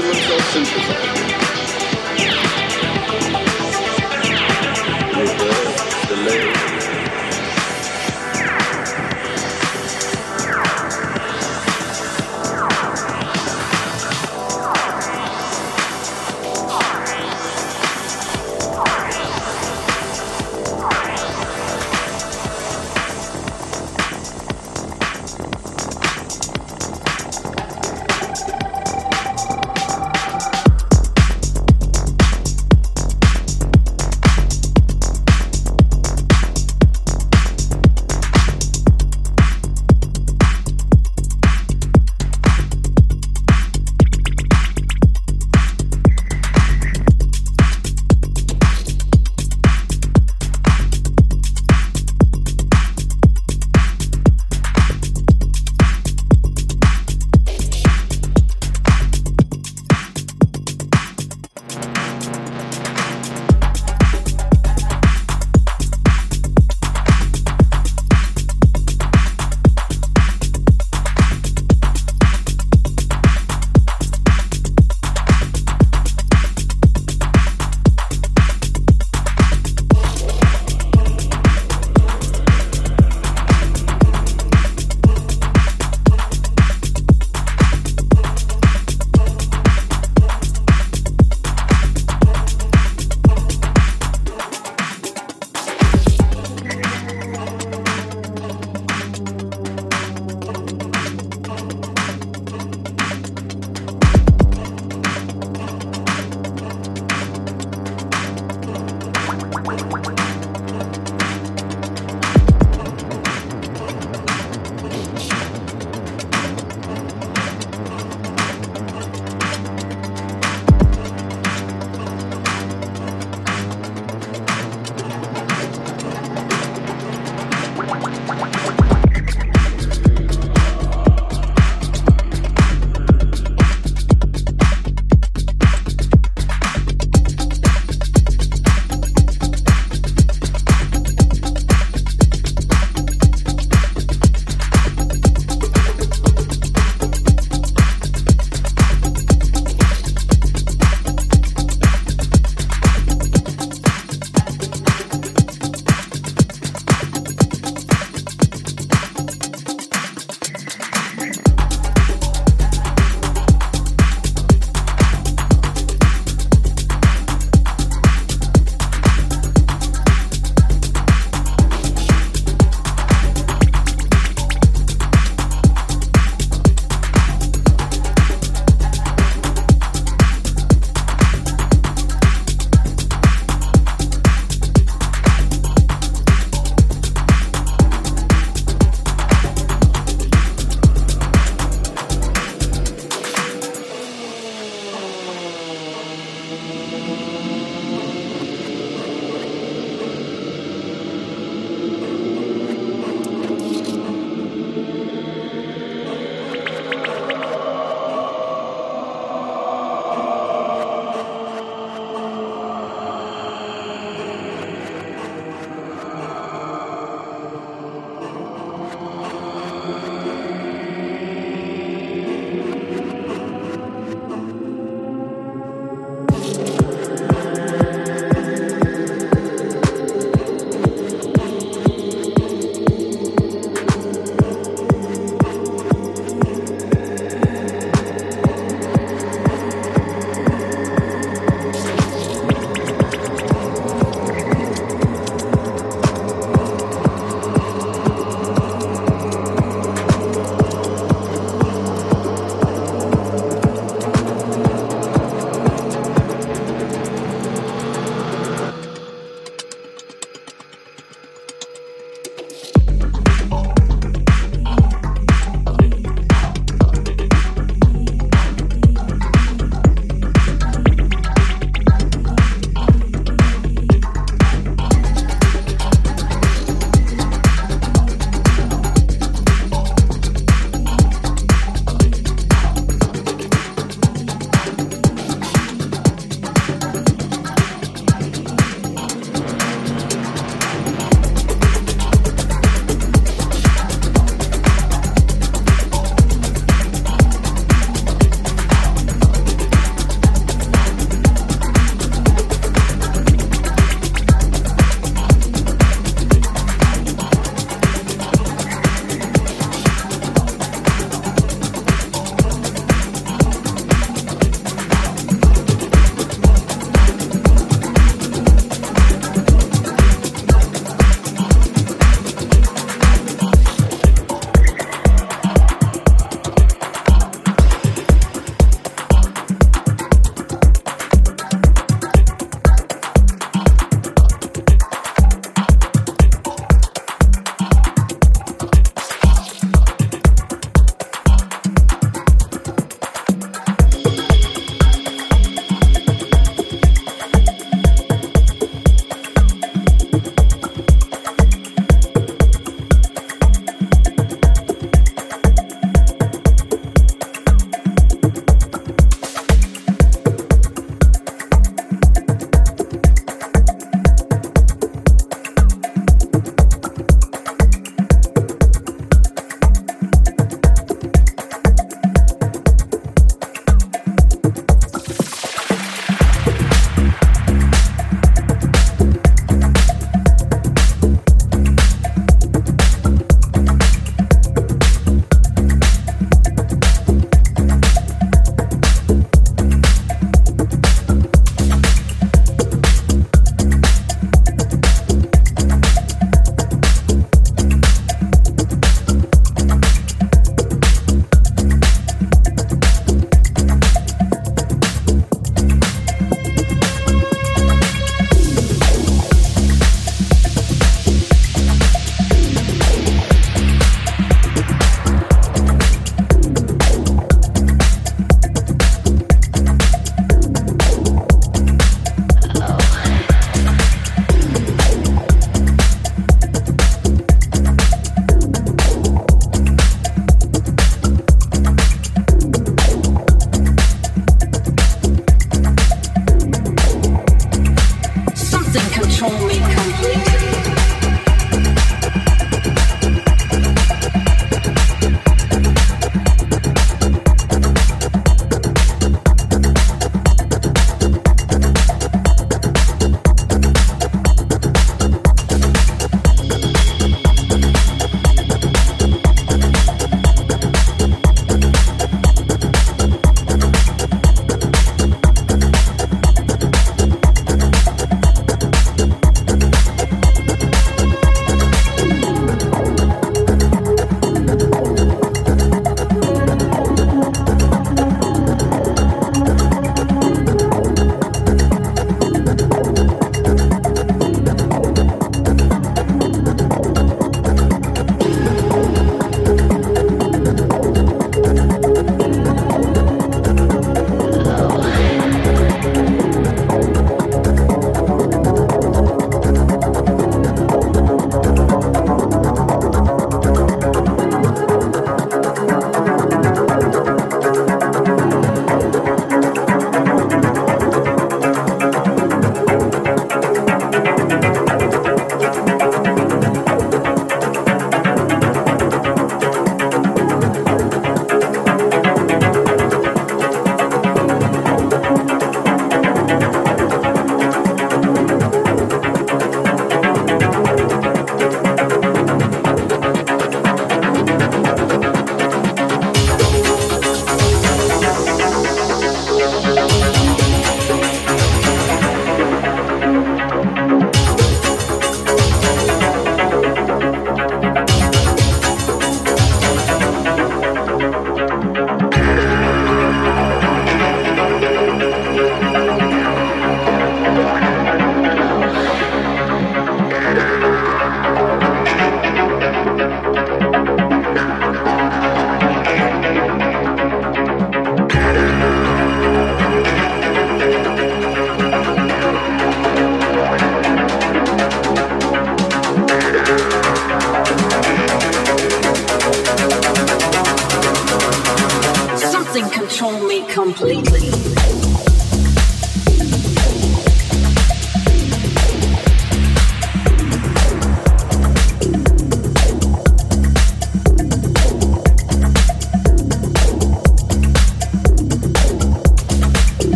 Uh, instruments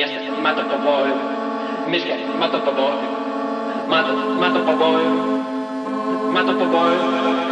Mieste mato pavojų, miške mato pavojų, mato, mato pavojų, mato pavojų.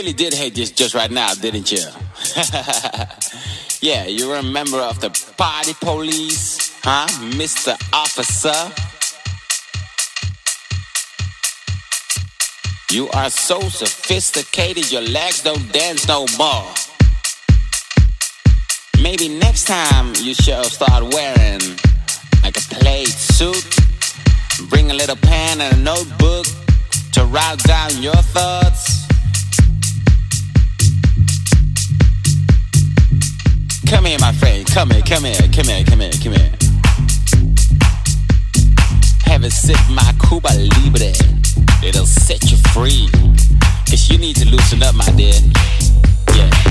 really did hate this just right now, didn't you? yeah, you were a member of the party police, huh, Mr. Officer? You are so sophisticated, your legs don't dance no more. Maybe next time you should start wearing like a plaid suit. Bring a little pen and a notebook to write down your thoughts. Come here, my friend. Come here, come here, come here, come here, come here. Have a sip, my Cuba Libre. It'll set you free. Cause you need to loosen up, my dear. Yeah.